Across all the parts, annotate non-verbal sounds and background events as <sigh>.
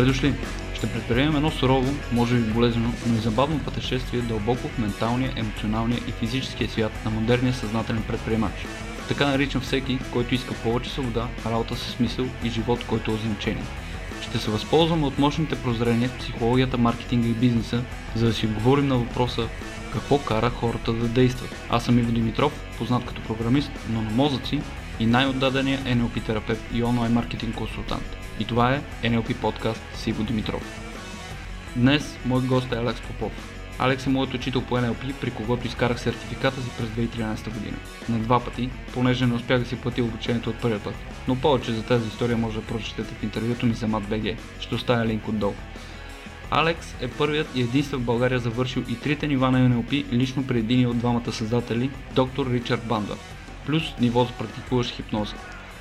Добре дошли! Ще предприемем едно сурово, може би болезнено, но и забавно пътешествие дълбоко в менталния, емоционалния и физическия свят на модерния съзнателен предприемач. Така наричам всеки, който иска повече свобода, работа със смисъл и живот, който е значение. Ще се възползваме от мощните прозрения в психологията, маркетинга и бизнеса, за да си отговорим на въпроса какво кара хората да действат. Аз съм Иво Димитров, познат като програмист, но на мозъци и най-отдадения NLP терапевт и онлайн маркетинг консултант. И това е NLP подкаст с Иво Димитров. Днес моят гост е Алекс Попов. Алекс е моят учител по NLP, при когото изкарах сертификата си през 2013 година. На два пъти, понеже не успях да си платя обучението от първия път. Но повече за тази история може да прочетете в интервюто ми за MatBG. Ще оставя линк отдолу. Алекс е първият и единствен в България завършил и трите нива на NLP лично при един от двамата създатели, доктор Ричард Бандър, плюс ниво за практикуващ хипноза.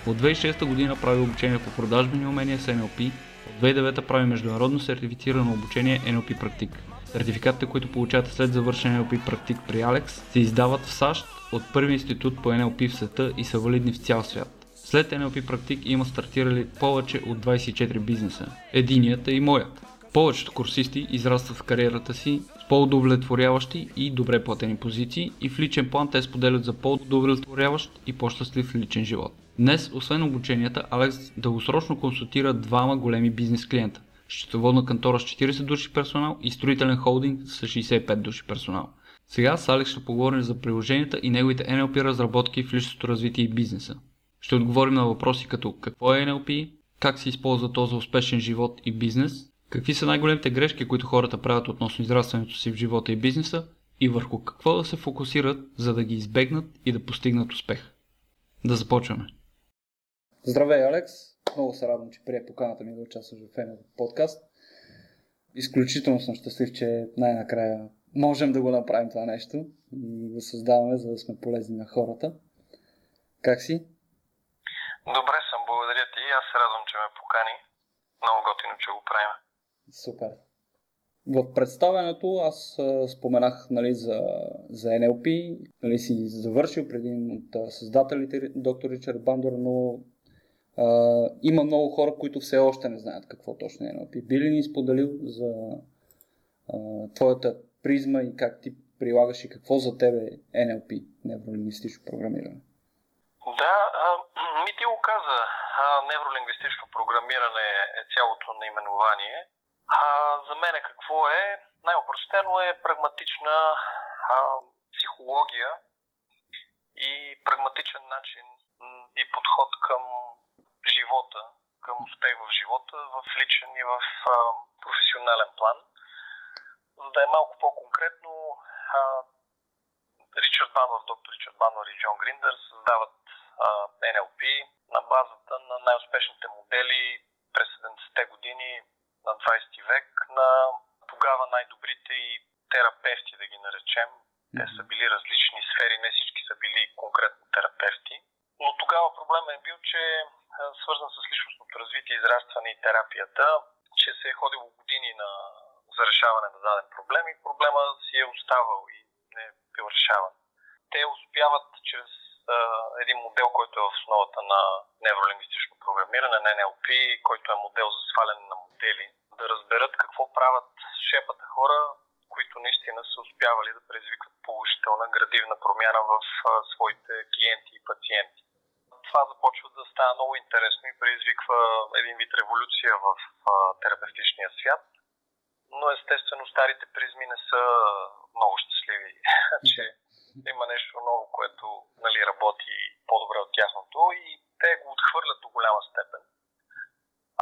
От 2006 година прави обучение по продажбени умения с NLP, от 2009 прави международно сертифицирано обучение NLP практик. Сертификатите, които получавате след завършен NLP практик при Алекс, се издават в САЩ от първи институт по NLP в света и са валидни в цял свят. След NLP практик има стартирали повече от 24 бизнеса. Единият е и моят. Повечето курсисти израстват в кариерата си по-удовлетворяващи и добре платени позиции и в личен план те споделят за по-удовлетворяващ и по-щастлив личен живот. Днес, освен обученията, Алекс дългосрочно консултира двама големи бизнес клиента. Счетоводна кантора с 40 души персонал и строителен холдинг с 65 души персонал. Сега с Алекс ще поговорим за приложенията и неговите NLP разработки в личностното развитие и бизнеса. Ще отговорим на въпроси като какво е NLP, как се използва то за успешен живот и бизнес, Какви са най-големите грешки, които хората правят относно израстването си в живота и бизнеса и върху какво да се фокусират, за да ги избегнат и да постигнат успех? Да започваме. Здравей, Алекс! Много се радвам, че прие поканата ми да участваш в един подкаст. Изключително съм щастлив, че най-накрая можем да го направим това нещо и го създаваме, за да сме полезни на хората. Как си? Добре съм, благодаря ти. Аз се радвам, че ме покани. Много готино, че го правим. Супер. В представянето аз споменах нали, за, за NLP, нали, си завършил преди от създателите доктор Ричард Бандор, но а, има много хора, които все още не знаят какво точно е NLP. Би ли ни споделил за а, твоята призма и как ти прилагаш и какво за тебе е NLP, невролингвистично програмиране? Да, а, ми ти го каза. Невролингвистично програмиране е цялото наименование а, за мен какво е? Най-опростено е прагматична а, психология и прагматичен начин и подход към живота, към успех в живота, в личен и в а, професионален план. За да е малко по-конкретно, а, Ричард Банвар, доктор Ричард Банвар и Джон Гриндър създават а, NLP на базата на най-успешните модели през 70-те години на 20 век на тогава най-добрите и терапевти, да ги наречем. Те са били различни сфери, не всички са били конкретно терапевти. Но тогава проблема е бил, че свързан с личностното развитие, израстване и терапията, че се е ходило години на, за решаване на даден проблем и проблема си е оставал и не е бил решаван. Те успяват чрез един модел, който е в основата на невролингвистично програмиране, на NLP, който е модел за сваляне на модели, да разберат какво правят шепата хора, които наистина са успявали да предизвикат положителна градивна промяна в своите клиенти и пациенти. Това започва да става много интересно и предизвиква един вид революция в терапевтичния свят. Но естествено старите призми не са много щастливи, <laughs> че има нещо ново, което нали, работи по-добре от тяхното и те го отхвърлят до голяма степен.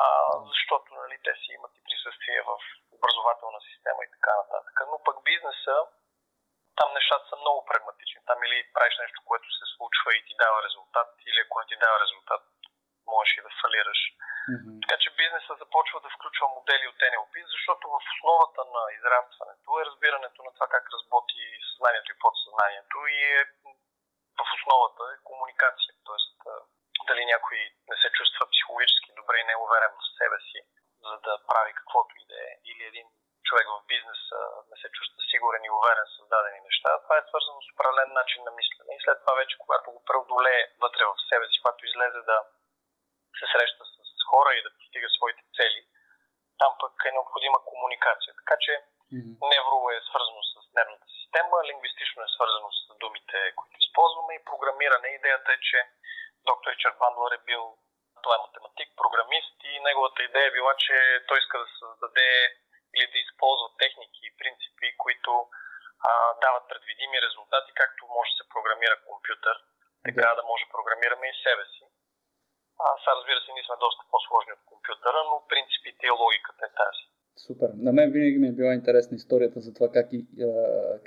А, защото нали, те си имат и присъствие в образователна система и така нататък. Но пък бизнеса, там нещата са много прагматични. Там или правиш нещо, което се случва и ти дава резултат, или ако не ти дава резултат, можеш и да фалираш. Mm-hmm. Така че бизнеса започва да включва модели от NLP, защото в основата на израстването е разбирането на това как работи съзнанието и подсъзнанието и е, в основата е комуникация. Тоест, дали някой не се чувства психологически добре и не е уверен в себе си, за да прави каквото и да е, или един човек в бизнеса не се чувства сигурен и уверен с дадени неща, това е свързано с определен начин на мислене. И след това вече, когато го преодолее вътре в себе си, когато излезе да се среща с хора и да постига своите цели, там пък е необходима комуникация. Така че mm-hmm. невро е свързано с нервната система, лингвистично е свързано с думите, които използваме и програмиране. Идеята е, че доктор Ричард Бандлър е бил той е математик, програмист и неговата идея е била, че той иска да създаде или да използва техники и принципи, които а, дават предвидими резултати, както може да се програмира компютър, така да може да програмираме и себе си. Сега разбира се, ние сме доста по-сложни от компютъра, но принципите и логиката е тази. Супер. На мен винаги ми е била интересна историята за това как, и, а,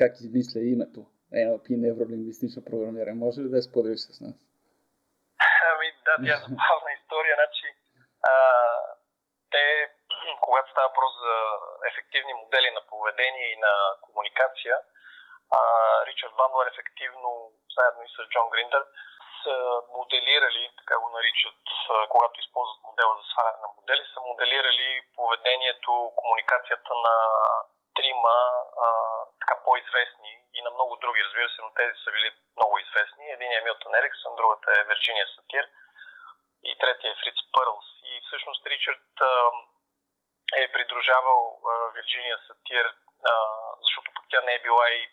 как измисля името NLP, невролингвистично програмиране. Може ли да я споделиш с нас? Ами да, тя е <laughs> забавна история. Значи, а, те, когато става въпрос за ефективни модели на поведение и на комуникация, а, Ричард Бандлер ефективно, заедно и с Джон Гриндър, са моделирали, така го наричат, когато използват модела за сваляне на модели, са моделирали поведението, комуникацията на трима а, така по-известни и на много други, разбира се, но тези са били много известни. Един е Милтон Ериксън, другата е Вирджиния Сатир и третия е Фриц Пърлс. И всъщност Ричард а, е придружавал Вирджиния Сатир, а, защото пък тя не е била и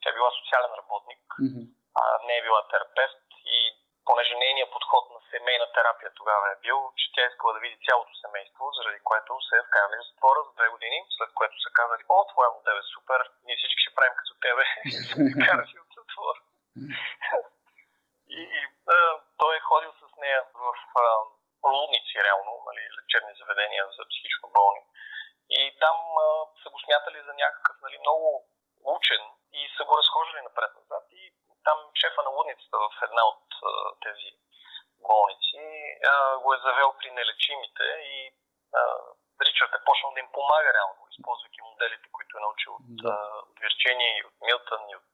тя е била социален работник, mm-hmm. А не е била терапевт и понеже нейният подход на семейна терапия тогава е бил, че тя искала да види цялото семейство, заради което се е вкарали в затвора за две години, след което са казали, о, твоя модел е супер, ние всички ще правим като тебе, <laughs> и карали от затвора. и, а, той е ходил с нея в лудници, реално, нали, лечебни заведения за психично болни. И там а, са го смятали за някакъв нали, много учен и са го разхождали напред-назад. И там шефа на лудницата в една от а, тези болници а, го е завел при нелечимите и а, Ричард е почнал да им помага реално, използвайки моделите, които е научил от, да. от Вирчения и от Милтън и от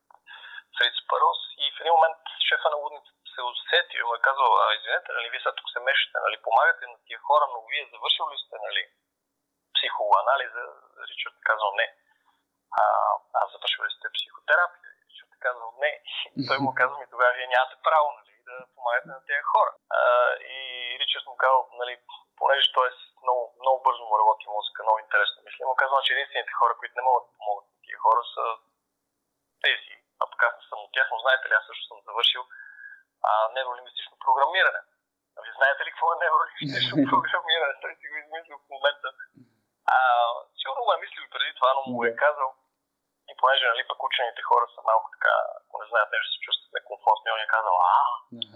Фриц Парос. И в един момент шефа на лудницата се усети и му е казал, а, извинете, нали, вие сега тук се мешате, нали, помагате на тия хора, но вие завършили ли сте, нали, психоанализа? Ричард е казал не. А, аз завършил ли сте психотерапия? Казал не. Той му <laughs> казва ми тогава, вие нямате право нали, да помагате на тези хора. А, и Ричард му казал, нали, понеже той е много, много бързо му работи музика, много интересно мисли, му казва, че единствените хора, които не могат да помогат на тези хора са тези, а пък аз не съм от тях, но знаете ли, аз също съм завършил а, невролингвистично програмиране. А ви знаете ли какво е невролингвистично <laughs> програмиране? Той си го измислил в момента. А, сигурно го е мислил преди това, но му е казал, и понеже нали, пък учените хора са малко знаят нещо, се чувстват некомфортни, он е казал, а,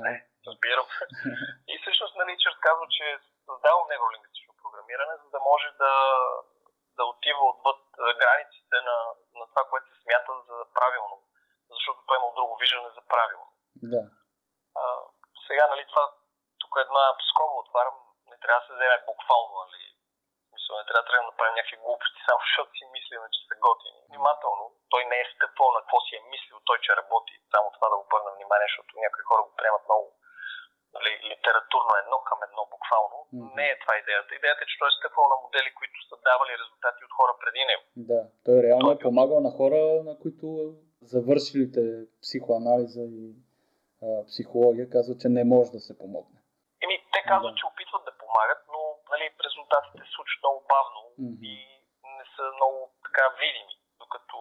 не, разбирам. <laughs> и всъщност нали, Чърт казва, че е създал невролингвистично програмиране, за да може да, да отива отвъд границите на, на това, което се смята за правилно. Защото той имал друго виждане за правилно. Да. А, сега, нали, това, тук една скоба отварям, не трябва да се вземе буквално, нали, смисъл, не трябва да трябва да направим някакви глупости, само защото си мислим, че са готини. Внимателно, той не е стъпвал на какво си е мислил, той че работи, само това да го обърна внимание, защото някои хора го приемат много нали, литературно едно към едно буквално. Mm-hmm. Не е това идеята. Идеята е, че той е стъпвал на модели, които са давали резултати от хора преди него. Да, той реално той е помагал на хора, на които завършилите психоанализа и а, психология казват, че не може да се помогне. Еми, те казват, да. че опитват да помагат, но нали, резултатите се случват много бавно mm-hmm. и не са много така видими. Докато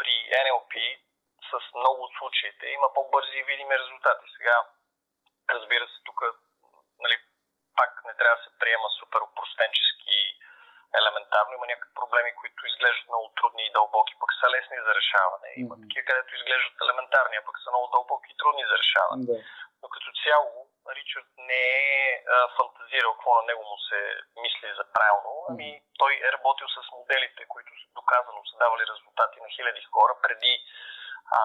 при NLP с много от случаите има по-бързи и видими резултати. Сега, разбира се, тук нали, пак не трябва да се приема супер упростенчески елементарно. Има някакви проблеми, които изглеждат много трудни и дълбоки, пък са лесни за решаване. Има mm-hmm. такива, където изглеждат елементарни, а пък са много дълбоки и трудни за решаване. Mm-hmm. Но като цяло, Ричард не е а, фантазирал какво на него му се мисли за правилно. Ами той е работил с моделите, които доказано са давали резултати на хиляди хора преди а,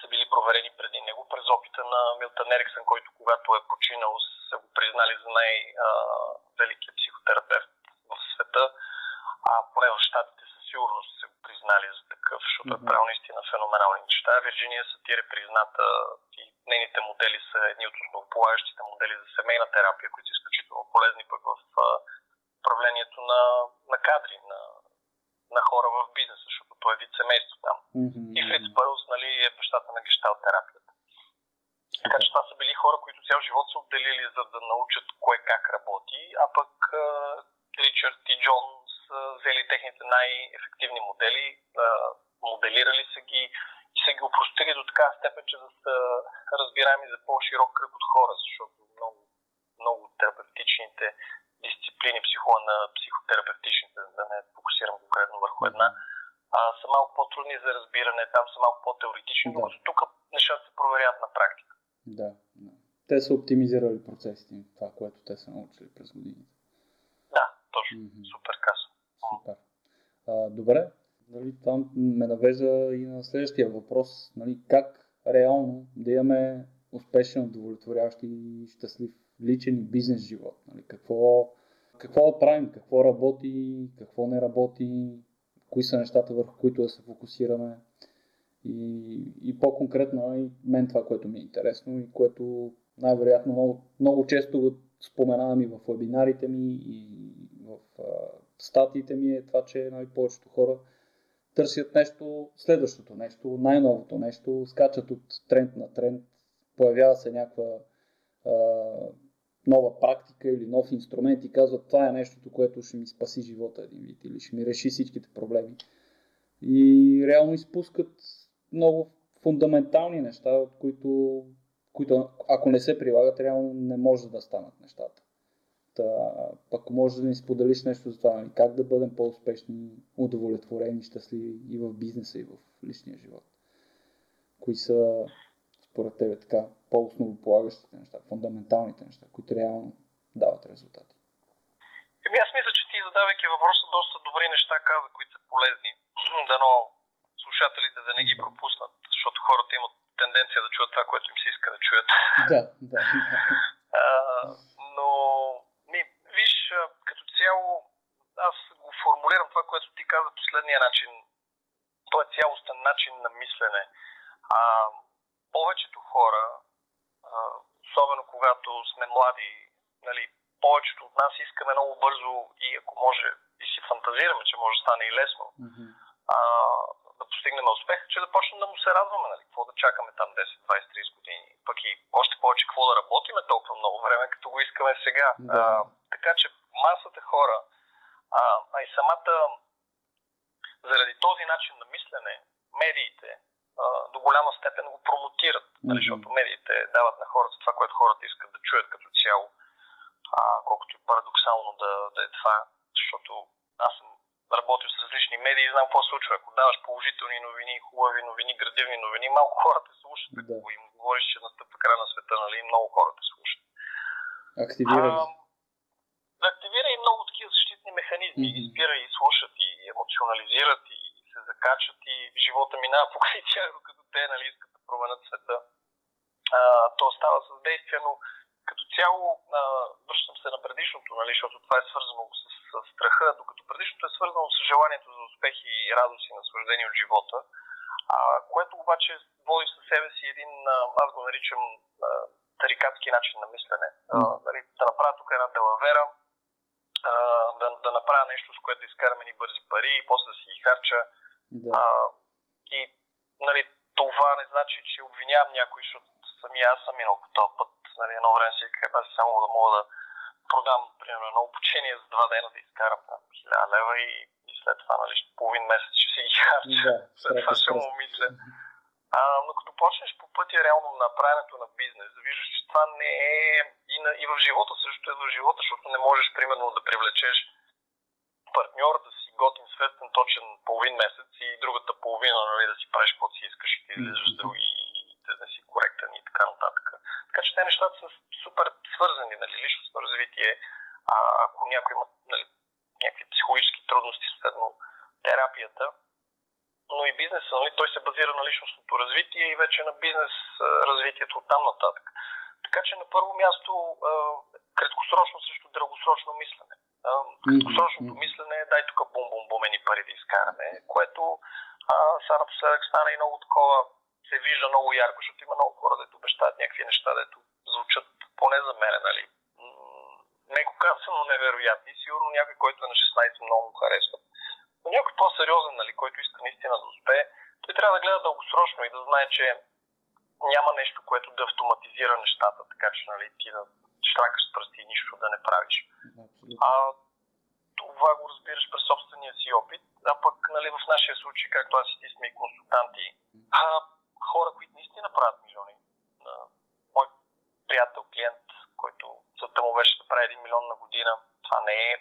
са били проверени преди него през опита на Милтън Ериксън, който когато е починал са го признали за най-великия психотерапевт света. А поне в Штатите със сигурност са го признали за такъв, защото mm-hmm. е правил наистина феноменални неща. Вирджиния Сатир е призната и нейните модели са едни от основополагащите модели за семейна терапия, които са изключително полезни пък в управлението на, на кадри, на, на хора в бизнеса, защото той е вид семейство там. Mm-hmm. И Фриц Пърлс нали, е бащата на гещал терапията. Така че това са били хора, които цял живот са отделили за да научат кое как работи, а пък Ричард и Джон са взели техните най-ефективни модели, моделирали са ги и са ги упростили до така степен, че да са разбираеми за по-широк кръг от хора, защото много, много терапевтичните дисциплини, психо, на психотерапевтичните, да не фокусирам конкретно върху една, а, са малко по-трудни за разбиране, там са малко по-теоретични, да. докато тук нещата се проверят на практика. Да, да. Те са оптимизирали процесите, това, което те са научили през годините. Точно. Mm-hmm. Супер каза. Супер. А, добре, нали, там ме навежда и на следващия въпрос. Нали, как реално да имаме успешен, удовлетворяващ и щастлив личен и бизнес живот? Нали, какво, какво да правим, какво работи, какво не работи, кои са нещата върху които да се фокусираме. И, и по-конкретно нали, мен това, което ми е интересно и което най-вероятно много, много често го споменавам и в вебинарите ми и статиите ми е това, че нали, повечето хора търсят нещо, следващото нещо, най-новото нещо, скачат от тренд на тренд, появява се някаква нова практика или нов инструмент и казват това е нещото, което ще ми спаси живота един вид или ще ми реши всичките проблеми. И реално изпускат много фундаментални неща, от които, които ако не се прилагат, реално не може да станат нещата. Та, ако може да ни споделиш нещо за това, нали, как да бъдем по-успешни, удовлетворени, щастливи и в бизнеса, и в личния живот. Кои са според тебе така по-основополагащите неща, фундаменталните неща, които реално дават резултати? Еми аз мисля, че ти задавайки въпроса доста добри неща каза, които са полезни. <clears throat> Дано слушателите да не ги пропуснат, защото хората имат тенденция да чуят това, което им се иска да чуят. Да, да. <laughs> а, но цяло, аз го формулирам това, което ти каза последния начин. Това е цялостен начин на мислене. А, повечето хора, а, особено когато сме млади, нали, повечето от нас искаме много бързо и ако може и си фантазираме, че може да стане и лесно, mm-hmm. а, да постигнем успех, че да почнем да му се радваме, нали, какво да чакаме там 10, 20, 30 години. Пък и още повече какво да работиме толкова много време, като го искаме сега. Да. А, така че масата хора, а, а и самата заради този начин на мислене, медиите а, до голяма степен го промотират, mm-hmm. защото медиите дават на хората това, което хората искат да чуят като цяло, а, колкото и парадоксално да, да е това, защото аз съм работил с различни медии и знам какво се случва. Ако даваш положителни новини, хубави новини, градивни новини, малко хората слушат. Да. Ако им говориш, че настъпва края на света, нали, много хората слушат. Активират. А, активира и много такива Mm-hmm. Изпира и слушат, и емоционализират, и се закачат, и живота минава <laughs> покрай тях, докато те нали, искат да променят света. А, то става с действие, но като цяло а, връщам се на предишното, нали, защото това е свързано с, с страха, докато предишното е свързано с желанието за успехи и радост и наслаждение от живота, а, което обаче води със себе си един, а, аз го наричам а, тарикатски начин на мислене. А, нали, да направя тук една делавера, а, да, да направя нещо, с което да изкараме ни бързи пари и после да си ги харча. Да. А, и нали, това не значи, че обвинявам някой, защото самия аз съм минал по този път. Нали, едно време си аз само да мога да продам, примерно, едно обучение за два дена да изкарам там 1000 лева и, и след това, нали, половин месец ще си ги харча. Да, след това ще му мисля. А, но като почнеш по пътя реално на правенето на бизнес, виждаш, че това не е и, на, и в живота също е в живота, защото не можеш примерно да привлечеш партньор, да си готин, светен, точен половин месец и другата половина нали, да си правиш каквото си искаш и ти излизаш с други да не си коректен и така нататък. Така че те нещата са супер свързани, нали, личностно развитие. А, ако някой има нали, някакви психологически трудности, следно терапията, но и бизнеса, нали, той се базира на личностното развитие и вече на бизнес развитието от там нататък. Така че на първо място краткосрочно срещу дългосрочно мислене. Краткосрочното мислене е дай тук бум-бум-бумени пари да изкараме, което а, сега напоследък стана и много такова, се вижда много ярко, защото има много хора, дето обещават някакви неща, дето звучат поне за мен, нали, неко казано невероятни. Сигурно някой, който е на 16 много му харесва. Но някой по-сериозен, нали, който иска наистина да успее, той трябва да гледа дългосрочно и да знае, че няма нещо, което да автоматизира нещата, така че нали, ти да штракаш с пръсти и нищо да не правиш. А, това го разбираш през собствения си опит, а пък нали, в нашия случай, както аз и ти сме и консултанти, а, хора, които наистина правят милиони. А, мой приятел, клиент, който целта му беше да прави 1 милион на година, това не е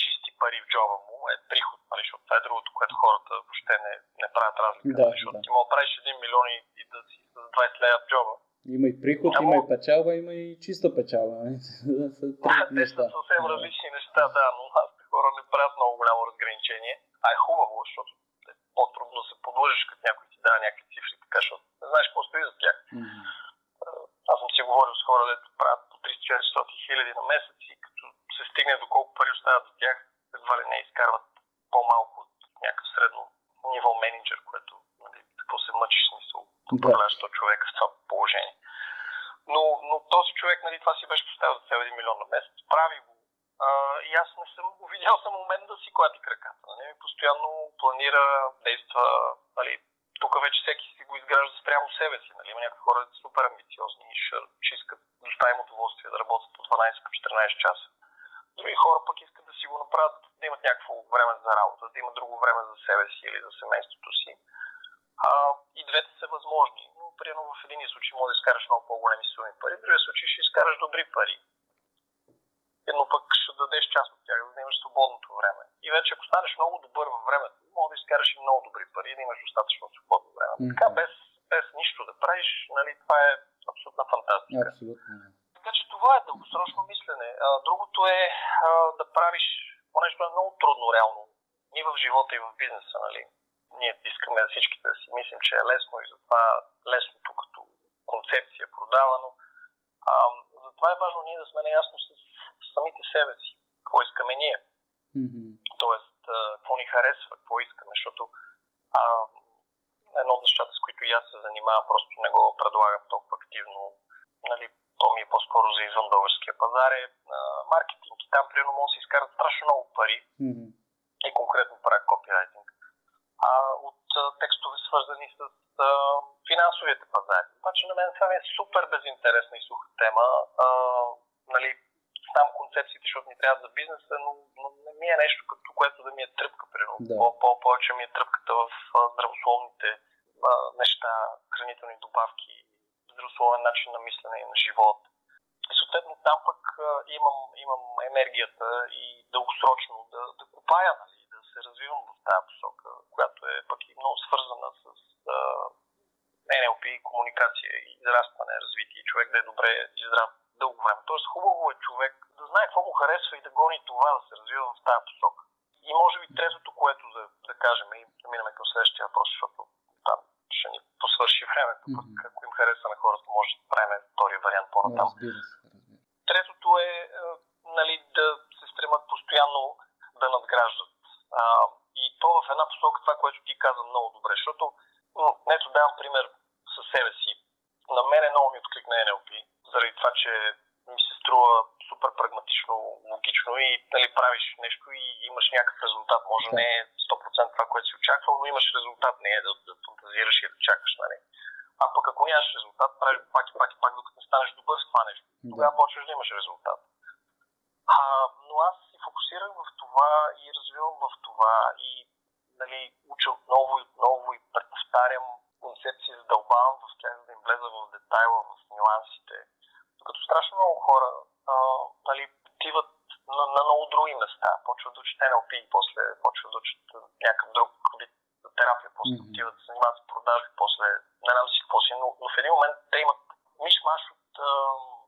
чисти пари в джоба му, е приход, нали, защото това е другото, което хората въобще не, не правят разлика. Да, нали, защото да. ти мога да правиш 1 милион и, и да си с 20 лева в джоба. Има и приход, Ама- има и печалба, има и чиста печалба. <laughs> три Те са съвсем Да. различни неща, да, но нашите хора не правят много голямо разграничение. А е хубаво, защото е по-трудно да се подлъжиш, като някой ти дава някакви цифри, така, защото не знаеш какво стои за тях. Мгм. Аз съм си говорил с хора, дето правят по 300-400 хиляди на месец и като се стигне до колко пари остават за тях, едва ли не изкарват по-малко от някакъв средно ниво менеджер, което нали, какво се мъчиш смисъл да Да. управляваш този човек в това положение. Но, но този човек, нали, това си беше поставил за цел 1 милион на месец, прави го. А, и аз не съм го видял за момент да си клати краката. Нали? Постоянно планира, действа. Нали? Тук вече всеки си го изгражда спрямо себе си. Нали? Има някакви хора, са супер амбициозни и ще, искат да доставим удоволствие да работят по 12 по 14 часа. Други хора пък искат да си го направят, да имат някакво време за работа, да имат друго време за себе си или за семейството си. А, и двете са възможни. Но, примерно, в един случай може да изкараш много по-големи суми пари, в другия случай ще изкараш добри пари. Едно пък ще дадеш част от тях, за да имаш свободното време. И вече, ако станеш много добър във времето, може да изкараш и много добри пари, да имаш достатъчно свободно време. Мгм. Така, без, без нищо да правиш, нали, това е абсолютна фантастика. Абсолютно. Така че това е дългосрочно мислене. А, другото е а, да правиш, понеже е много трудно реално. И в живота, и в бизнеса, нали? Ние искаме всичките да си мислим, че е лесно и затова лесното като концепция продава, но а, затова е важно ние да сме наясно с самите себе си. Какво искаме ние? Мгм. Тоест, какво ни харесва, какво искаме, защото а, едно от нещата, с които и аз се занимавам, просто не го предлагам толкова активно, нали, то ми е по-скоро за извън българския пазар, е а, маркетинг. Там, примерно, може да се изкарат страшно много пари Мгм. и конкретно правя копирайтинг. А от а, текстове свързани с а, финансовите пазари. Обаче на мен това ми е супер безинтересна и суха тема. А, нали, знам концепциите, защото ми трябва за бизнеса, но, но не ми е нещо, като което да ми е тръпка, примерно. Да. По- по- повече ми е тръпката в а, здравословните а, неща, хранителни добавки, здравословен начин на мислене и на живот. И съответно там пък а, имам, имам енергията и дългосрочно да, да копая, нали, да се развивам в тази посока, която е пък и много свързана с а, NLP, комуникация израстване, развитие, човек да е добре и здрав дълго време. Тоест хубаво е човек да знае какво му харесва и да гони това, да се развива в тази посока. И може би третото, което да, да кажем и да минем към следващия въпрос, защото там ще ни посвърши времето, пък Мгм. ако им хареса на хората, може да правим втория вариант по-натам. Разбира се. разбира се. Третото е, е нали, да се стремат постоянно да надграждат. А, и то в една посока, това, което ти каза много добре, защото, м, ето давам пример със себе си. На мен е много ми откликна NLP, заради това, че ми се струва супер прагматично, логично и нали, правиш нещо и имаш някакъв резултат. Може Да. не е 100% това, което си очаквал, но имаш резултат, не е да, да фантазираш и да чакаш. Нали. А пък ако нямаш резултат, правиш го пак и пак и пак, докато не станеш добър в това нещо Да. тогава почваш да имаш резултат. А, но аз се фокусирам в това и развивам в това и нали, уча отново и отново и преповтарям концепции, задълбавам в тях, за да им влеза в детайла, в нюансите. Докато страшно много хора а, нали, отиват на, на много други места, почват да учат NLP после почват да учат някакъв друг вид терапия, после Мгм. отиват да се занимават с продажби, после не знам си какво си, но, но в един момент те имат миш-маш от а,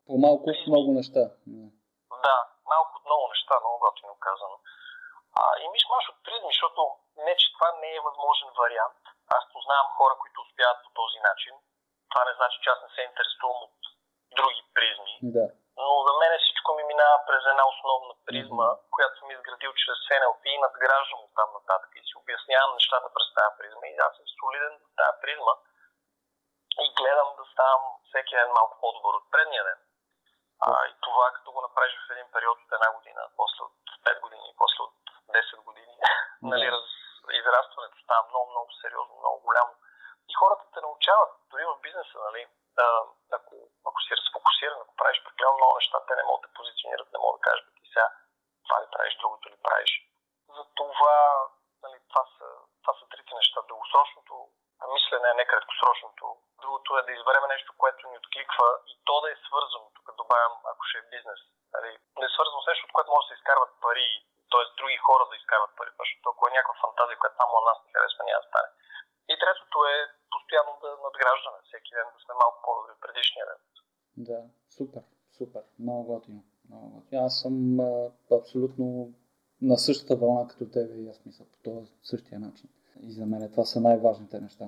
По-малко в много неща. Да. да, малко от много неща, много готино казано. А, и миш маш от призми, защото не, че това не е възможен вариант. Аз познавам хора, които успяват по този начин. Това не значи, че аз не се интересувам от други призми. Да. Но за мен всичко ми минава през една основна призма, която съм изградил чрез NLP и надграждам от там нататък. И си обяснявам нещата през тази призма. И аз съм солиден в тази призма и гледам да ставам всеки ден малко по-добър от предния ден. А, и това, като го направиш в един период от една година, после от 5 години, после от 10 години, нали, раз, израстването става много, много сериозно, много голямо. И хората те научават, дори в бизнеса, нали, да, ако, ако си разфокусиран, ако правиш прекалено много неща, те не могат да позиционират, не могат да кажат, ти сега това ли правиш, другото ли правиш. нещо, което ни откликва и то да е свързано, тук добавям, ако ще е бизнес, нали, да е свързано с нещо, от което може да се изкарват пари, т.е. други хора да изкарват пари, защото ако е някаква фантазия, която само на нас не харесва, няма да стане. И третото е постоянно да надграждаме всеки ден, да сме малко по-добри предишния ден. Да, супер, супер, много готино. Много готино. Аз съм а, абсолютно на същата вълна като тебе и аз мисля по този същия начин. И за мен това са най-важните неща.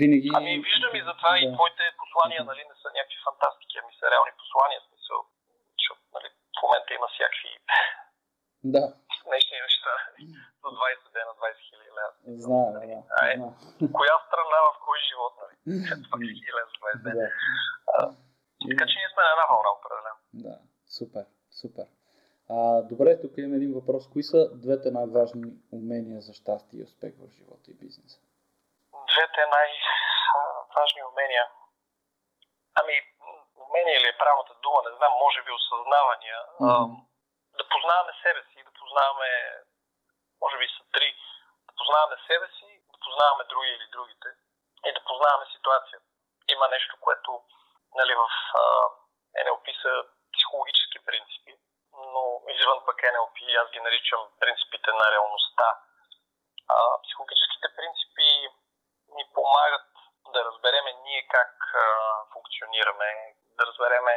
Винаги... Ами виждам и затова да. и твоите послания нали, не са някакви фантастики, ами са реални послания, смисъл, защото нали, в момента има всякакви да. смешни неща за 20 дена, 20 хиляди лева. Знае, да. А, е, коя страна в кой живот, нали? 20 хиляди за 20 дена. Да. А, така че ние сме на една вълна, определено. Да, супер, супер. А, добре, тук имам един въпрос. Кои са двете най-важни умения за щастие и успех в живота и бизнеса? Двете най-важни умения. Ами, умение ли е правилната дума, не знам, може би осъзнавания. Mm-hmm. да познаваме себе си, да познаваме, може би са три, да познаваме себе си, да познаваме други или другите и да познаваме ситуацията. Има нещо, което нали, в а, NLP са психологически принципи, но NLP аз ги наричам принципите на реалността. А, психологическите принципи ни помагат да разбереме ние как а, функционираме, да разбереме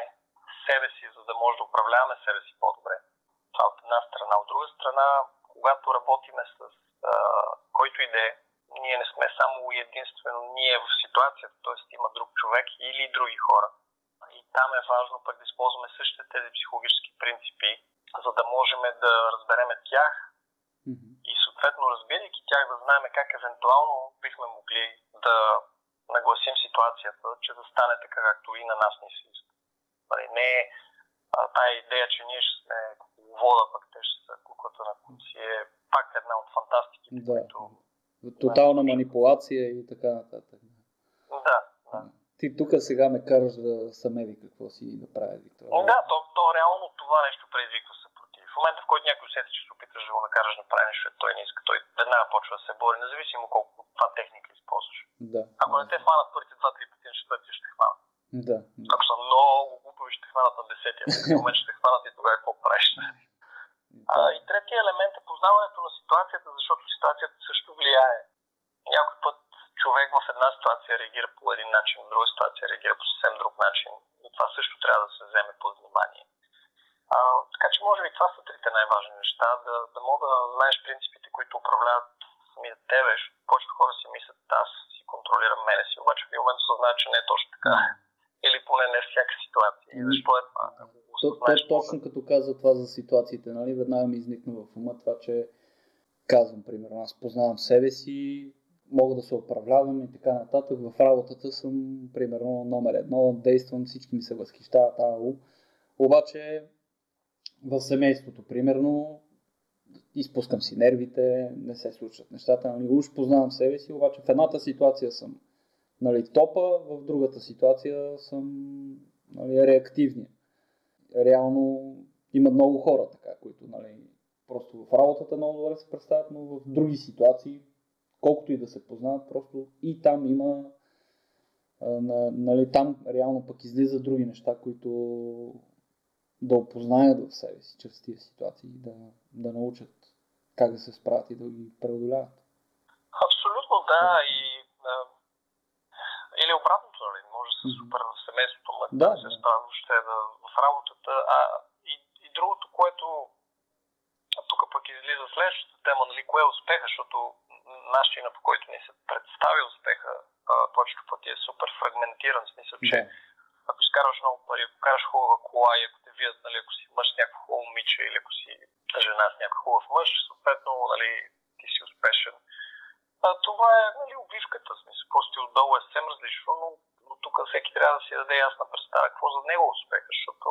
себе си, за да може да управляваме себе си по-добре. Това от една страна. От друга страна, когато работиме с а, който иде, ние не сме само единствено ние в ситуацията, т.е. има друг човек или други хора и там е важно пък да използваме същите тези психологически принципи, за да можем да разбереме тях mm-hmm. и съответно разбирайки тях да знаем как евентуално бихме могли да нагласим ситуацията, че да стане така както и на нас ни се иска. Нали, не е тая идея, че ние ще сме вода, пък те ще са куклата на куци, е пак една от фантастиките, да. които... Тотална манипулация и така нататък. Да, да. Ти тук сега ме караш да самеви какво си да прави Виктор. Да, то, то реално това нещо предизвиква момента, в който някой усети, че се опиташ да го накараш да прави нещо, той не иска, той веднага почва да се бори, независимо колко това техника използваш. Да. Ако не те хванат първите два-три пъти, на четвъртия ще хванат. Да. Ако са много глупави, ще хванат на десетия. В момент ще хванат и тогава какво правиш. А, и третия елемент е познаването на ситуацията, защото ситуацията също влияе. Някой път човек в една ситуация реагира по един начин, в друга ситуация реагира по съвсем друг начин. И това също трябва да се вземе под внимание. А, така че, може би, това са трите най-важни неща. Да, да мога да знаеш принципите, които управляват самия тебе. Повечето хора си мислят, аз си контролирам мене си, обаче в един момент осъзнават, че не е точно така. Или поне не всяка ситуация. И защо е това? То, то, точно като каза това за ситуациите, нали? веднага ми изникна в ума това, че казвам, примерно, аз познавам себе си, мога да се управлявам и така нататък. В работата съм, примерно, номер едно, действам, всички ми се възхищават, ау. Обаче, в семейството, примерно, изпускам си нервите, не се случват нещата, нали, уж познавам себе си, обаче в едната ситуация съм нали, топа, в другата ситуация съм нали, реактивния. Реално има много хора така, които нали, просто в работата много добре се представят, но в други ситуации колкото и да се познават, просто и там има на, нали, там реално пък излиза други неща, които да опознаят в себе си чрез тия ситуации, да, да научат как да се справят и да ги преодоляват. Абсолютно да, и а, или обратното, нали? може да се супер в семейството, но да, да се справя въобще да, в работата. А и, и другото, което тук пък излиза следващата тема, нали, кое е успеха, защото начина по който ни се представи успеха, повечето пъти е супер фрагментиран, в смисъл, че да. Ако изкарваш много пари, ако караш хубава кола и ако те вият, нали, ако си мъж с някакво хубаво момиче или ако си жена с някакъв хубав мъж, съответно, нали, ти си успешен. А, това е нали, обвивката, смисъл, просто отдолу е съвсем различно, но, но тук всеки трябва да си даде ясна представа какво за него е успеха, защото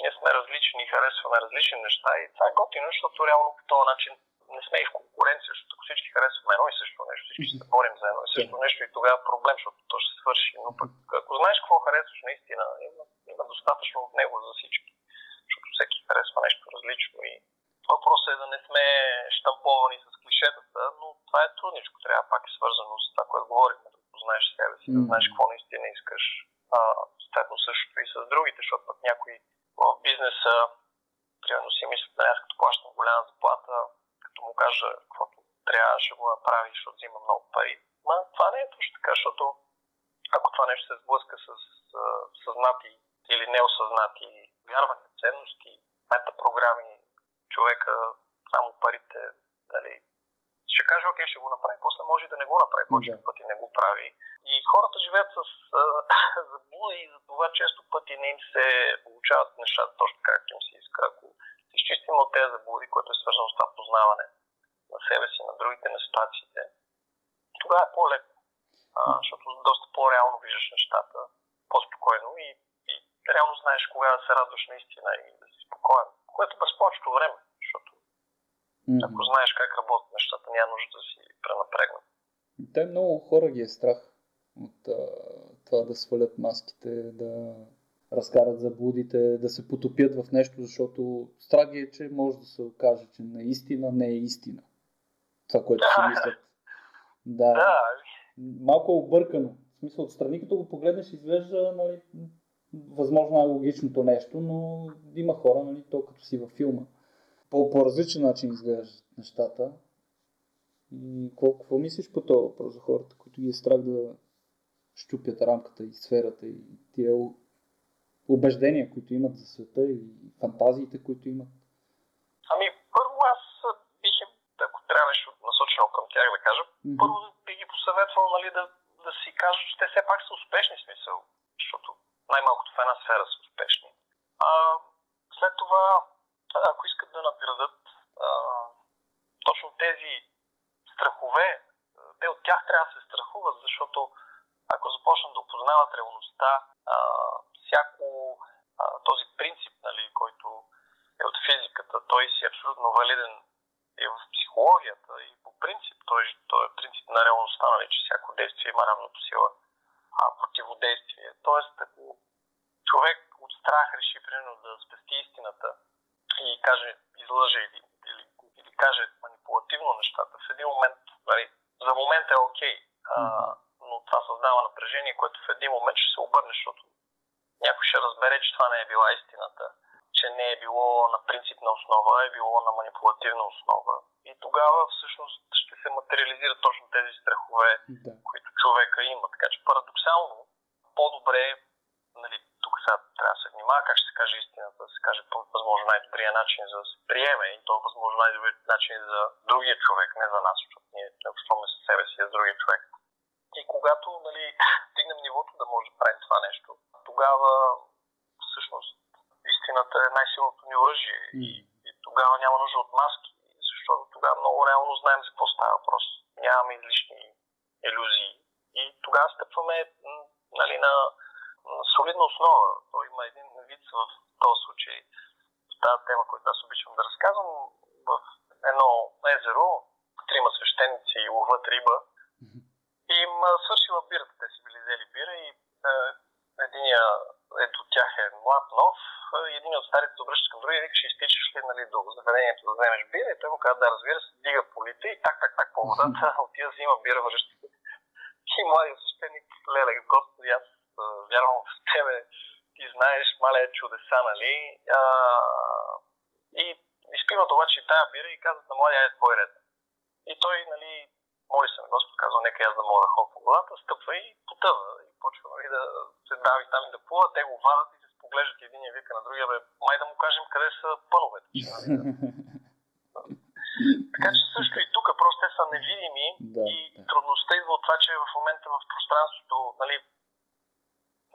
ние сме различни и харесваме различни неща и това е готино, защото реално по този начин не сме и в конкуренция, защото всички харесваме едно и също нещо, всички се борим за едно и също нещо и тогава проблем, защото то ще свърши. Но пък ако знаеш какво харесваш наистина, има, има достатъчно от него за всички, защото всеки харесва нещо различно и въпросът е да не сме штамповани с клишетата, но това е трудничко. Трябва пак е свързано с това, което говорихме, да познаеш себе си, да знаеш какво наистина искаш. А, съответно същото и с другите, защото пък някои в бизнеса, maximum си пренапрегнат. Те много хора ги е страх от а, това да свалят маските, да разкарат заблудите, да се потопят в нещо, защото страх е, че може да се окаже, че наистина не е истина. Това, което си мислят. Да. да. Малко е объркано. В смисъл, отстрани като го погледнеш, изглежда нали, възможно най-логичното нещо, но има хора, нали, то като си във филма по, по различен начин изглеждат нещата. И какво, какво мислиш по това въпрос за хората, които ги е страх да щупят рамката и сферата и тия убеждения, които имат за света и фантазиите, които имат? Ами, първо аз бих, ако трябва нещо насочено към тях да кажа, mm-hmm. първо би ги посъветвал нали, да, да си кажат, че те все пак са успешни смисъл, защото най-малкото в една сфера са успешни. А, след това ако искат да надградат а, точно тези страхове, те от тях трябва да се страхуват, защото ако започнат да опознават реалността, всяко този принцип, нали, който е от физиката, той си е абсолютно валиден и в психологията и по принцип, той, той е принцип на реалността, нали, че всяко действие има равното сила а, противодействие. Тоест, ако човек от страх реши, примерно, да спести истината, и каже, или, или каже манипулативно нещата, в един момент, нали, за момента е окей, okay, но това напрежение, което в един момент ще се обърне, защото някой ще разбере, че това не е била истината, че не е било на принципна основа, е било на манипулативна основа. Yeah. Изпиват обаче тая бира и казват на младия е твой ред. И той, нали, моли се на Господ, казва, нека аз да мога да ходя по водата, стъпва и потъва. И почва нали, да се дави там и да плува, те го вадат и се споглеждат един и вика на другия, бе, май да му кажем къде са пъновете. Нали, <laughs> така че също и тук просто те са невидими да, и да. трудността идва от това, че в момента в пространството, нали,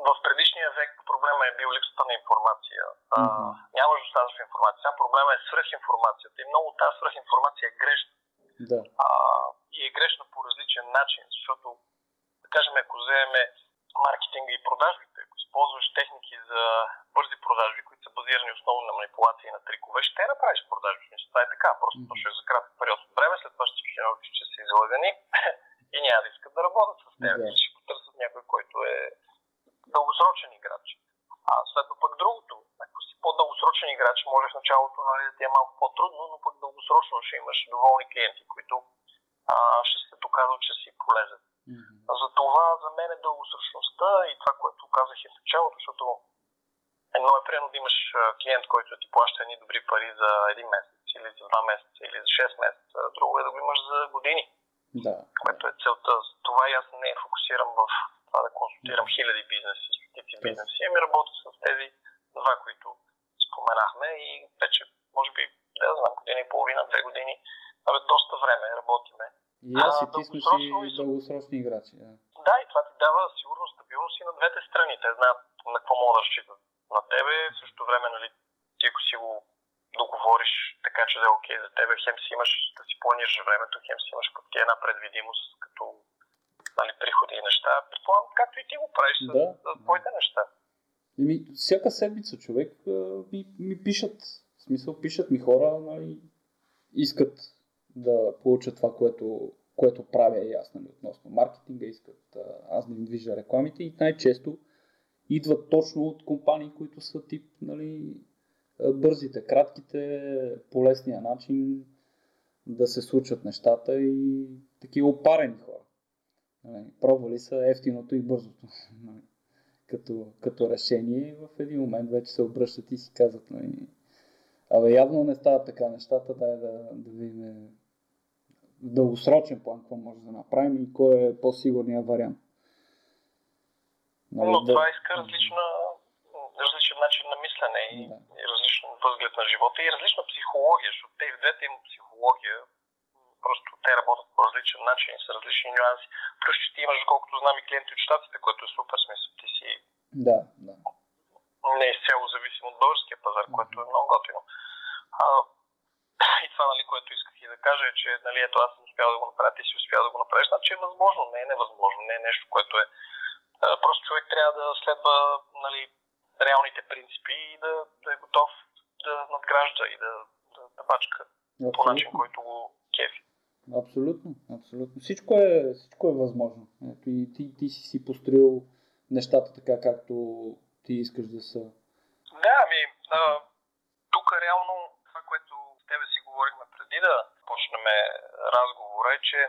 в предишния век проблема е бил липсата на информация. Mm-hmm. нямаш достатъчно информация. Сега проблема е свръхинформацията. И много от тази свръхинформация е грешна. Да. А, и е грешна по различен начин, защото, да кажем, ако вземем маркетинга и продажбите, ако използваш техники за бързи продажби, които са базирани основно на манипулации и на трикове, ще направиш продажби. Това е така, просто mm-hmm. ще е за кратък период от време, след това ще ти че са излагани <laughs> и няма да искат да работят с теб. Yeah. Ще потърсят някой, който е дългосрочен играч. А следва пък другото. Ако си по-дългосрочен играч, може в началото нали, да ти е малко по-трудно, но пък дългосрочно ще имаш доволни клиенти, които а, ще се оказал, че си полезен. Мгм. Затова за мен е дългосрочността и това, което казах и в началото, защото едно е примерно да имаш клиент, който ти плаща едни добри пари за един месец, или за два месеца, или за 6 месеца. Друго е да го имаш за години, Да. което е целта. Това и аз не фокусирам в това да консултирам хиляди бизнеси, стотици бизнеси. Ами работя с тези два, които споменахме и вече, може би, да я знам, година и половина, две години, абе, доста време работиме. И аз и А, ти сме си дългосрочни играчи. Да. Да, и това ти дава сигурност, стабилност и на двете страни. Те знаят на какво могат да разчитат. На тебе, в същото време, нали, ти ако си го договориш така, че да е окей за тебе, хем си имаш да си планираш времето, хем си имаш пък ти една предвидимост, като нали, приходи и неща. Предполагам, както и ти го правиш с, Да. с твоите неща. Еми, всяка седмица човек ми, ми пишат, в смисъл пишат ми хора, нали, искат да получат това, което, което правя и аз, нали, относно маркетинга, искат аз да им движа рекламите и най-често идват точно от компании, които са тип, нали, бързите, кратките, по лесния начин да се случат нещата и такива опарени хора. Нали, пробвали са ефтиното и бързото. Като, като решение, в един момент вече се обръщат и си казват, нали, абе явно не стават така нещата, дай да, да видим в дългосрочен план какво може да направим и кой е по-сигурният вариант. Нали, Но да- това иска различна, различен начин на мислене и, Да. и различен възглед на живота и различна психология, защото те и в двете имат психология, просто те работят по различен начин, с различни нюанси. Плюс, че ти имаш, колкото знам и клиенти от щатите, което е супер смисъл. Ти си Да, да. не е изцяло зависим от българския пазар, което е много готино. А, и това, нали, което исках и да кажа е, че нали, ето аз съм успял да го направя, ти си успял да го направиш, значи е възможно, не е невъзможно, не е нещо, което е. А, просто човек трябва да следва нали, реалните принципи и да, да е готов да надгражда и да, да, да бачка по начин, Абсолютно. който го кефи. Абсолютно, абсолютно. Всичко е, всичко е възможно. Ето и ти, ти си си построил нещата така, както ти искаш да са. Да, ами, а, тук реално това, което с тебе си говорихме преди да почнем разговора е, че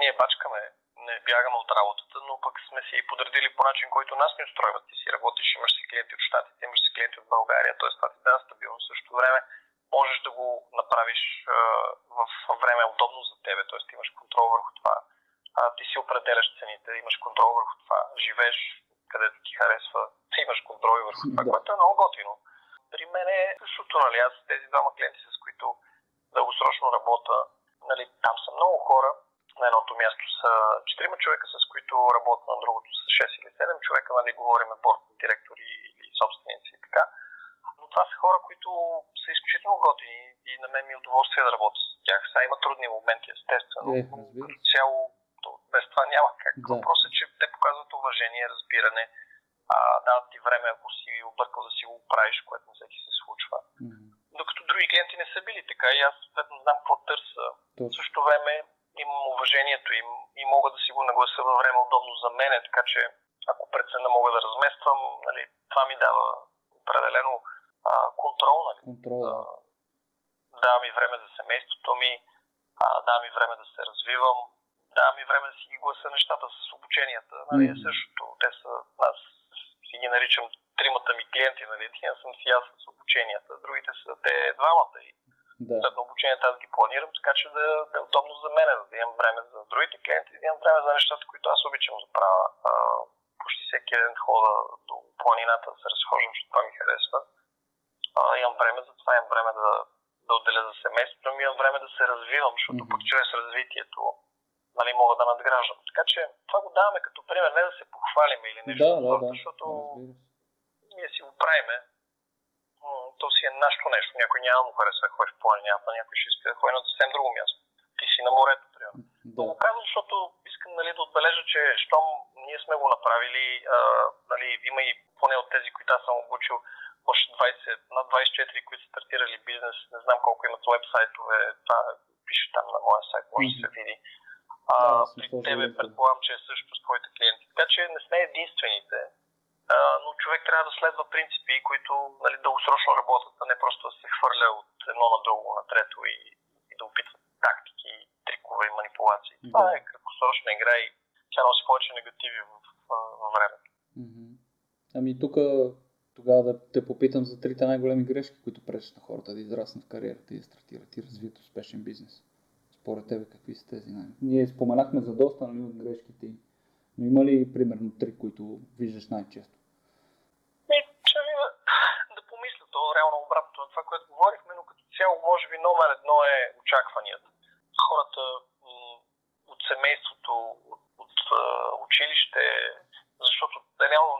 ние бачкаме, не бягаме от работата, но пък сме си и подредили по начин, който нас не устройва. Ти си работиш, имаш си клиенти от Штатите, имаш си клиенти от България, т.е. това ти дава стабилност. В същото време можеш да го направиш а, в време удобно за тебе, т.е. имаш контрол върху това. А, ти си определяш цените, имаш контрол върху това, живееш където ти харесва, имаш контрол върху това, Да. което е много готино. При мен е същото, нали, аз тези двама клиенти, с които дългосрочно работя, нали, там са много хора, на едното място са четирима човека, с които работя, на другото са 6 или 7 човека, нали, говориме борт директори или собственици и така. Но това са хора, които са изключително готини и на мен ми е удоволствие да работя с тях. Сега има трудни моменти, естествено. Е, като цяло то, без това няма как. Да. Въпросът е, че уважение, разбиране, а, дават ти време, ако си объркал да си го правиш, което не всеки се случва. Мгм. Докато други клиенти не са били така и аз съответно знам какво търся. В Точно. същото време имам уважението им и мога да си го нагласа във време удобно за мене, така че ако прецена мога да размествам, нали, това ми дава определено а, контрол, нали, Контрол. да. дава ми време за семейството ми, а, дава ми време да се развивам, дава ми време да си ги гласа нещата с обученията. Нали, Мгм. същото. Те са, аз си ги наричам тримата ми клиенти, нали, един съм си аз с обученията, другите са те двамата и Да. след обучението аз ги планирам, така че да, да е удобно за мен, за да имам време за другите клиенти, да имам време за нещата, които аз обичам да правя. А, почти всеки ден хода до планината да се разхождам, защото това ми харесва. А, имам време за това, имам време да, да отделя за семейството ми, имам време да се развивам, защото Мгм. пък чрез развитието нали, мога да надграждам. Така че това го даваме като пример, не да се похвалиме или нещо, Да, да, да. защото се. ние си го правиме. То си е нашето нещо. Някой няма да му харесва да ходи в планината, някой ще иска да ходи на съвсем друго място. Ти си на морето, примерно. Но Да. го казвам, защото искам нали, да отбележа, че щом ние сме го направили, а, нали, има и поне от тези, които аз съм обучил, още 20, над 24, които са стартирали бизнес, не знам колко имат вебсайтове, това пише там на моя сайт, може да се види. А, Да, при тебе предполагам, че е също с твоите клиенти. Така че не сме единствените, а, но човек трябва да следва принципи, които нали, дългосрочно работят, а не просто да се хвърля от едно на друго, на трето и, и да опитва тактики, трикове и манипулации. Това Да. е краткосрочно краткосрочна игра и тя носи повече негативи в, в, в времето. Ами тук тогава да те попитам за трите най-големи грешки, които пречат на хората да израснат в кариерата и да стартират и развият успешен бизнес. Според тебе какви са тези най Ние споменахме за доста нали, от грешките, но има ли примерно три, които виждаш най-често? Ми, че ли да, да помисля, то реално обратно на това, което говорихме, но като цяло може би номер едно е очакванията. Хората м- от семейството, от, от училище, защото реално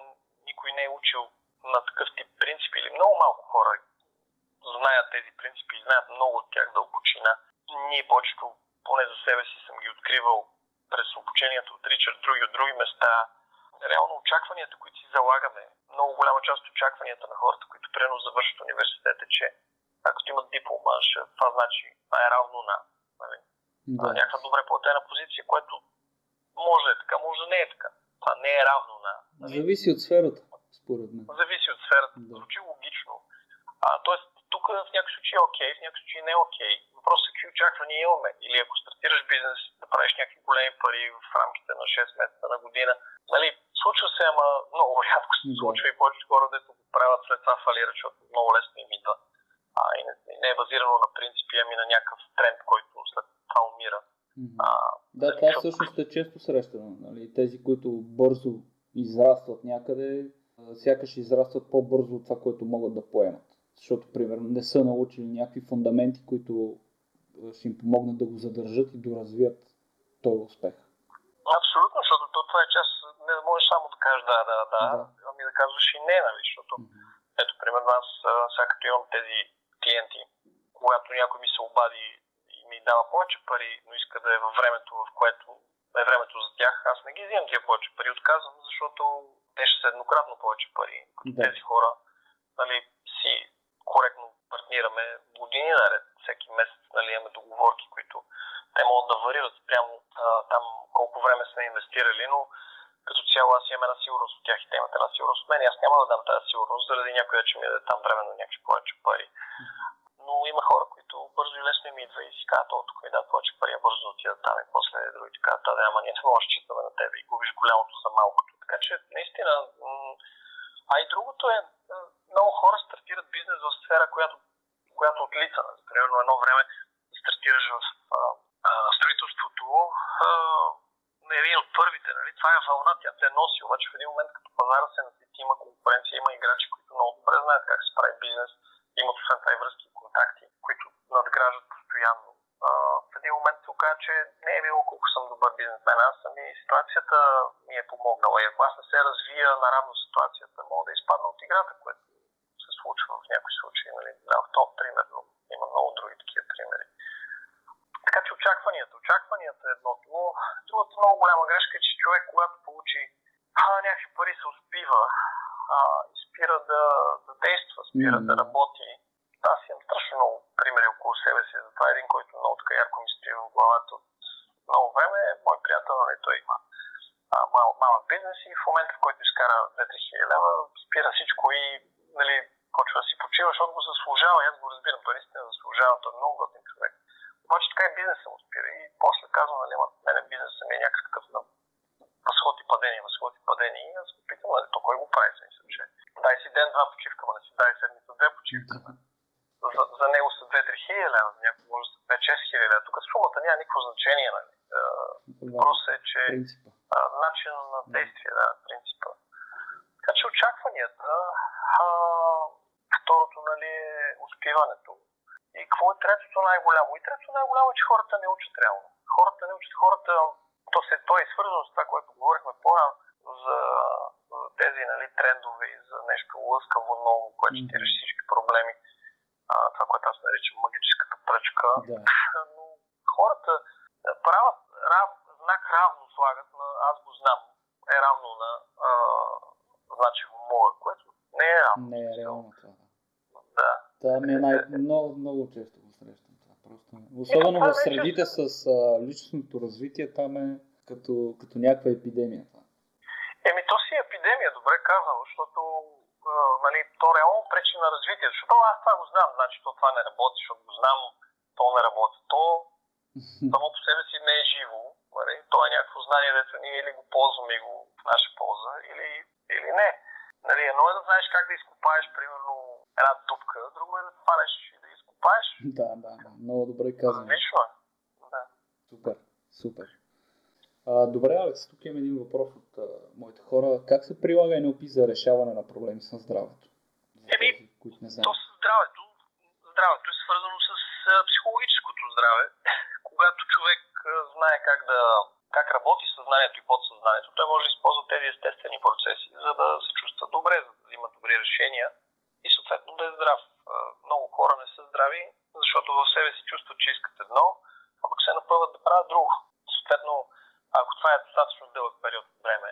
никой не е учил на такъв тип принципи или много малко хора знаят тези принципи и знаят много от тях дълбочина. Ние повечето, поне за себе си съм ги откривал през обучението от Ричард, други от други места. Реално очакванията, които си залагаме, много голяма част от очакванията на хората, които примерно завършат университета, че ако имат диплома, ще, това значи това е равно на нали? да. някаква добре платена позиция, което може да е така, може да не е така. Това не е равно на. Нали? Зависи от сферата, според мен. Зависи от сферата. Да. Звучи логично. А, тоест, тук в някакъв случай е окей, в някакъв случай не е окей. Въпросът е какви очаквания имаме. Или ако стартираш бизнес, да правиш някакви големи пари в рамките на 6 месеца на година. Нали, случва се, ама много рядко се случва и повечето хора, дето го правят след това фалират, защото много лесно им идва. А, и не, не е базирано на принципи, ами на някакъв тренд, който след това умира. А, да, това защото... всъщност е често срещано. Нали? Тези, които бързо израстват някъде, сякаш израстват по-бързо от това, което могат да поемат защото, примерно, не са научили някакви фундаменти, които ще им помогнат да го задържат и доразвият този успех. Абсолютно, защото то, това е част, не можеш само да кажеш да, да, да, да. ами да казваш и не, нали, защото, mm-hmm. ето, примерно, аз сега като имам тези клиенти, когато някой ми се обади и ми дава повече пари, но иска да е във времето, в което е времето за тях, аз не ги взимам тия повече пари, отказвам, защото те ще са еднократно повече пари, като да. тези хора, нали, си коректно партнираме години наред. Всеки месец нали, имаме договорки, които те могат да варират прямо а, там колко време сме инвестирали, но като цяло аз имам една сигурност от тях и те имат една сигурност от мен. Аз няма да дам тази сигурност, заради някой да че ми даде там временно някакви повече пари. Но има хора, които бързо и лесно им идва и си казват, тук ми дадат повече пари, а бързо да отидат там и после другите казват, да, ама ние не можем да считаме на тебе и губиш голямото за малкото. Така че, наистина, а и другото е, много хора стартират бизнес в сфера, която, която отлица. Примерно едно време стартираш в а, а, строителството, а, един от първите, нали? това е вълна, тя те носи, обаче в един момент като пазара се насити, има конкуренция, има играчи, които много добре знаят как се прави бизнес, имат освен това и връзки и контакти, които надграждат постоянно. А, в един момент се оказа, че не е било колко съм добър бизнесмен, аз съм и ситуацията ми е помогнала. И ако аз не се развия наравно ситуацията, мога да изпадна от играта, което случва в някои случаи. Нали? Да, в топ, примерно. Има много други такива примери. Така че очакванията. Очакванията е едното. Но другата много голяма грешка е, че човек, когато получи а, някакви пари, се успива а, и спира да, да действа, спира mm-hmm. да работи. Аз имам страшно много примери около себе си. Затова е един, който много така ярко ми стои в главата от много време. Мой приятел, нали, той има мал, малък бизнес и в момента, в който изкара 2-3 хиляди лева, спира всичко и нали, почва да си почива, защото го заслужава. аз го разбирам, той наистина заслужава, той е много готин човек. Обаче така и бизнеса му спира. И после казвам, нали, мене бизнесът ми е някакъв на възход и падение, възход и падение. И аз го питам, нали, то кой го прави, смисъл, че дай си ден-два почивка, ма не си дай седмица две почивка. За, за него са 2-3 хиляди лева, за някой може да са 5-6 хиляди лева. Тук сумата няма никакво значение, нали. Въпросът е, че начинът на действие, да, принципа. Така че очакванията, а, второто нали, е успиването. И какво е третото най-голямо? И третото най-голямо е, че хората не учат реално. Хората не учат, хората, то, се, то е свързано с това, което говорихме по-рано, за, за тези нали, трендове и за нещо лъскаво ново, което ще реши всички проблеми. А, това, което аз наричам магическата пръчка. Да. <laughs> Но хората правят рав, знак равно слагат на аз го знам. Е равно на а, значи го мога, което не е равно. Не е реално това. Да. Това ми е най- много, много често го срещам. Това просто. Особено в средите с а, личностното развитие, там е като, като някаква епидемия. Това. Еми, то си е епидемия, добре казано, защото а, нали, то реално пречи на развитието. Защото аз това го знам, значи то това не работи, защото го знам, то не работи. То само по себе си не е живо. Нали? То е някакво знание, дето ние или го ползваме и го в наша полза, или, или не. Нали, едно е да знаеш как да изкопаеш, примерно, една дупка, друго е да хванеш и да изкопаеш. Да, да, да. Казано. Различно е. Да. Супер, супер. А, добре, Алекс, тук имам един въпрос от а, моите хора. Как се прилага NLP за решаване на проблеми с здравето? Еми, които не знаят. То с здравето, здравето е свързано с а, психологическото здраве. <laughs> Когато човек а, знае как да как работи съзнанието и подсъзнанието, той може да използва тези естествени процеси, за да се чувства добре, за да взима добри решения и съответно да е здрав. Много хора не са здрави, защото в себе си чувстват, че искат едно, а пък се напъват да правят друго. Съответно, ако това е достатъчно дълъг период от време,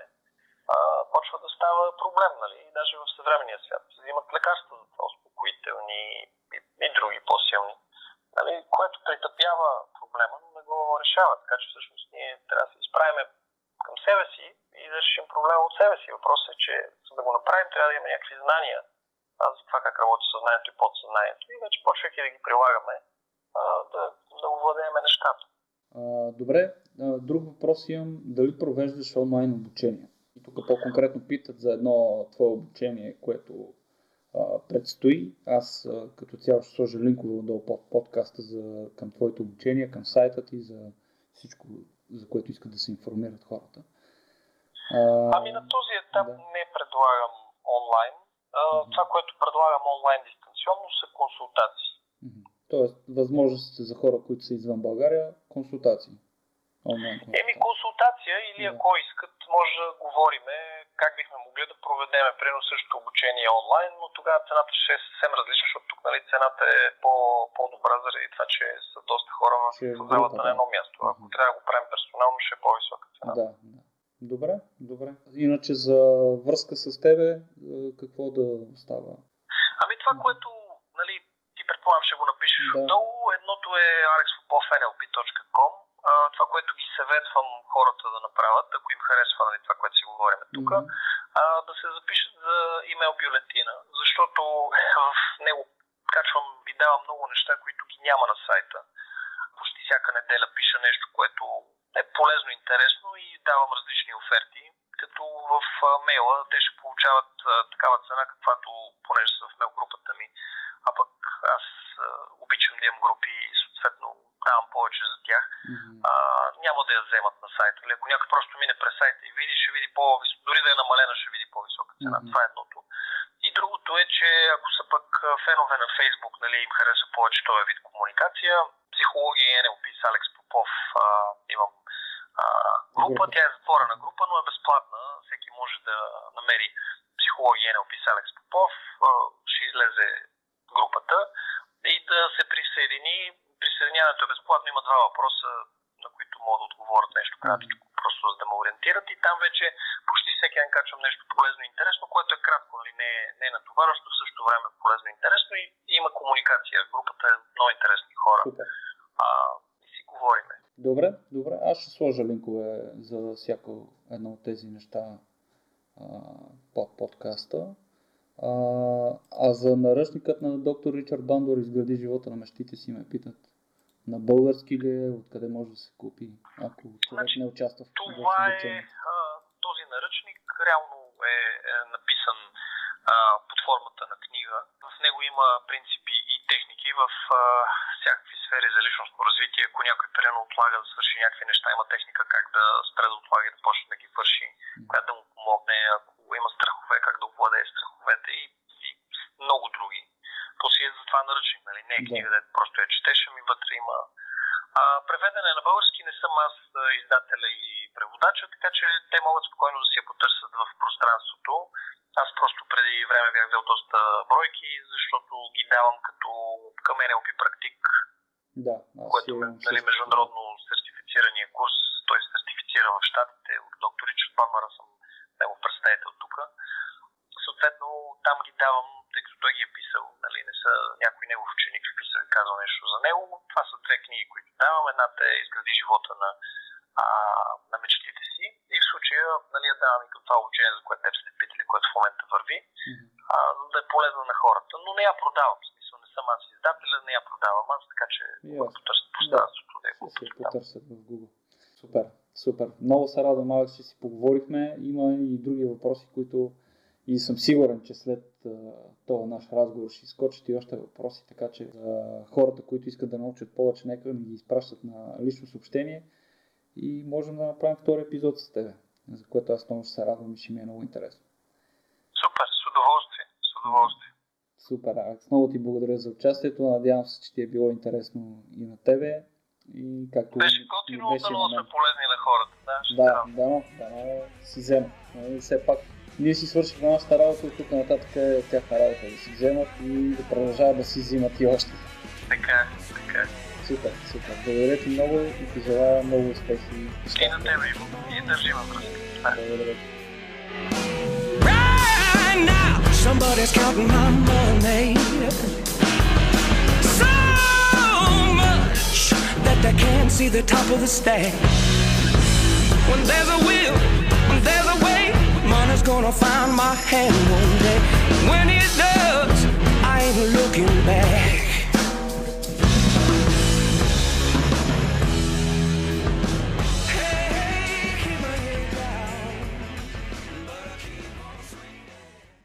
а, почва да става проблем, нали? Даже в съвременния свят. Взимат лекарства за това, успокоителни и, и други по-силни, нали? което притъпява проблема, но не го решава. Така че всъщност ние трябва да се изправим към себе си и да решим проблема от себе си. Въпросът е, че за да го направим, трябва да имаме някакви знания това как работи съзнанието и подсъзнанието. И вече почвайки да ги прилагаме, да, да овладееме нещата. А, добре, друг въпрос имам. Дали провеждаш онлайн обучение? И тук по-конкретно питат за едно твое обучение, което а, предстои. Аз а, като цяло ще сложа линкове отдолу под подкаста за, към твоето обучение, към сайта ти, за всичко, за което искат да се информират хората. А, ами на този етап да. не предлагам онлайн. А, Мгм. Това, което предлагам онлайн дистанционно са консултации. Мгм. Тоест, възможностите за хора, които са извън България, консултации. Онлайн Еми консултации. консултация или Да. ако искат, може да говориме как бихме могли да проведеме примерно същото обучение онлайн, но тогава цената ще е съвсем различна, защото тук нали, цената е по, по-добра заради това, че са доста хора в е залата група, на едно да. място. Ако Мгм. трябва да го правим персонално, ще е по-висока цена. Да, да. Добре, добре. Иначе за връзка с тебе, е, какво да става? Ами това, което нали, ти предполагам ще го напишеш Да. отдолу, едното е alexpopov.nlp.com а, Това, което ги съветвам хората да направят, ако им харесва нали, това, което си говорим тук, Мгм. а, да се запишат за имейл бюлетина, защото в него качвам и давам много неща, които ги няма на сайта. Почти всяка неделя пиша нещо, което е полезно и интересно и давам различни оферти, като в а, мейла те ще получават а, такава цена, каквато, понеже са в мейл групата ми, а пък аз а, обичам да имам групи и съответно давам повече за тях Мгм. а, няма да я вземат на сайта. Или ако някой просто мине през сайта и види, ще види по-висока, дори да е намалена, ще види по-висока цена. Мгм. Това е едното. И другото е, че ако са пък а, фенове на Фейсбук, нали, им харесва повече този вид комуникация, психология и NLP с Алекс Попов а, имам а, група, Група. тя е затворена група, но е безплатна. Всеки може да намери психология и NLP с Алекс Попов, а, ще излезе групата и да се присъедини. Присъединяването е безплатно, има два въпроса, на които могат да отговорят нещо кратко, просто за да ме ориентират и там вече почти всеки ден качвам нещо полезно и интересно, което е кратко, нали? не, е- не е натоварващо, в същото време е полезно и интересно и, и има комуникация. Групата е много интересни хора Супер. а, и си говориме. Добре, добре. Аз ще сложа линкове за всяко едно от тези неща а, под подкаста. А, а за наръчникът на доктор Ричард Бандор изгради живота на мечтите си ме питат. На български ли е, откъде може да се купи, ако човек Значи, не участва в Това е а, този наръчник, реално е, е написан а, под формата на книга. В него има принципи и техники в а, всякакви сфери за личностно развитие. Ако някой примерно отлага да свърши някакви неща, има техника как да спре да отлага и да почне да ги върши, която да му помогне, ако има страхове, как да овладее страховете и, и много други. То си е затова наръчник, нали? Не е книга, да просто я четеш, ами вътре има а, преведен е на български, не съм аз издателя и преводача, така че те могат спокойно да си я потърсят в пространството. Аз просто преди време бях взел доста бройки, защото ги давам като към NLP практик, Да, аз което нали, международно сертифицирания курс. Той се сертифицира в Штатите от доктор Ричард Памара, съм негов представител тук. Съответно, там ги давам, тъй като той ги е писал, нали, не са някой негов ученик е писал и казал нещо за него. Това са две книги, които давам. Едната е Изгради живота на, а, на мечтите си. И в случая нали, я давам и към това обучение, за което те сте питали, което в момента върви, Мгм. а, за да е полезна на хората. Но не я продавам, в смисъл не съм аз издателя, не я продавам аз, така че Ясно. потърсят пространството да Ще се. Да. потърсят в Google. Супер. Супер. Много се радвам, Алекс, че си поговорихме. Има и други въпроси, които и съм сигурен, че след този наш разговор ще изкочат и още въпроси, така че за хората, които искат да научат повече, нека ми ги изпращат на лично съобщение и можем да направим втори епизод с тебе, за което аз много ще се радвам и ще ми е много интересно. Супер, с удоволствие, с удоволствие. Супер, Алекс. Много ти благодаря за участието. Надявам се, че ти е било интересно и на тебе. И както беше готино, да сме полезни на хората. Да, да, да, да, си взема. И все пак ние си свършихме нашата работа, от тук нататък е тяхна работа да си вземат и да продължават да си взимат и още. Така, така. Супер, супер. Благодаря ти много и ти желая много успехи. И на тебе, Иво. И държим връзка. Благодаря. Somebody's counting my money. So much that they can't see the top of the stack. When there's a will, when there's a way, money's gonna find my hand one day. When it does, I ain't looking back.